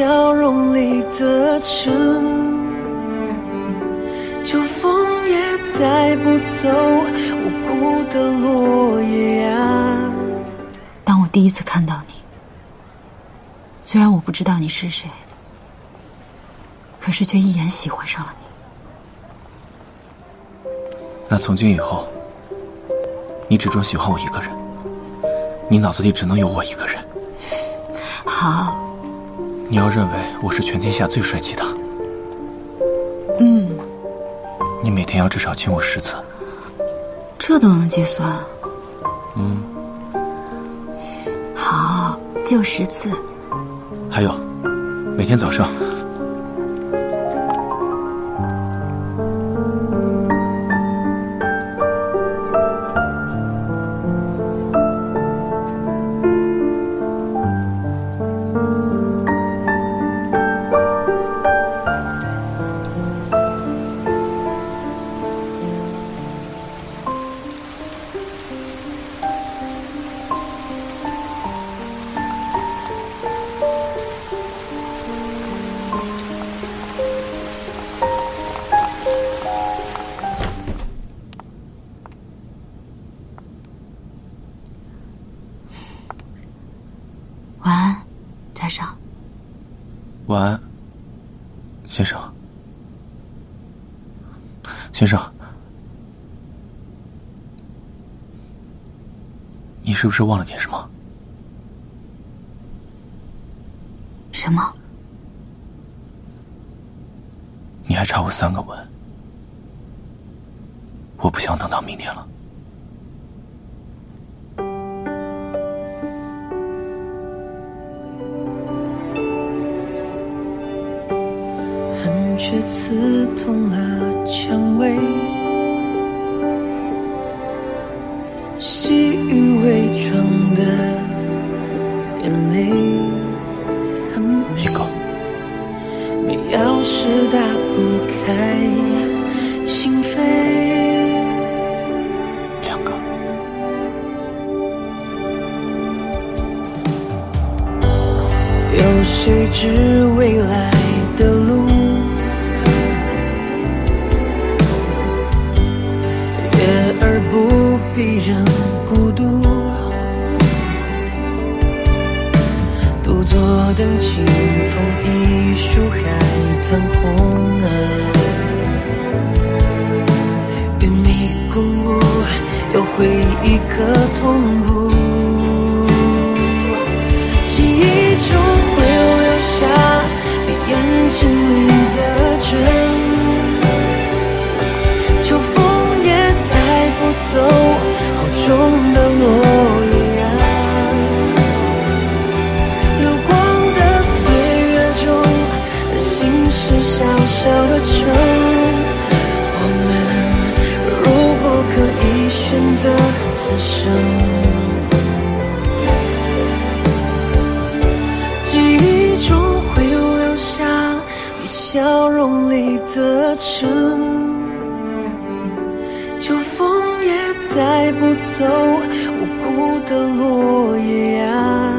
笑容里的真，秋风也带不走无辜的落叶啊。当我第一次看到你，虽然我不知道你是谁，可是却一眼喜欢上了你。那从今以后，你只准喜欢我一个人，你脑子里只能有我一个人。好，你要认为我是全天下最帅气的。嗯，你每天要至少亲我十次。这都能计算？嗯，好，就十次。还有，每天早上。再上。晚安，先生。先生，你是不是忘了点什么？什么？你还差我三个吻，我不想等到明天了。恨却刺痛了蔷薇，细雨伪装的眼泪，很美一个，没钥匙打不开心扉。两个，有谁知未来海棠红啊，与你共舞，又回忆可同步。记忆中会留下你眼睛里的真，秋风也带不走好重是小小的城，我们如果可以选择此生。记忆中会留下你笑容里的真，秋风也带不走无辜的落叶啊。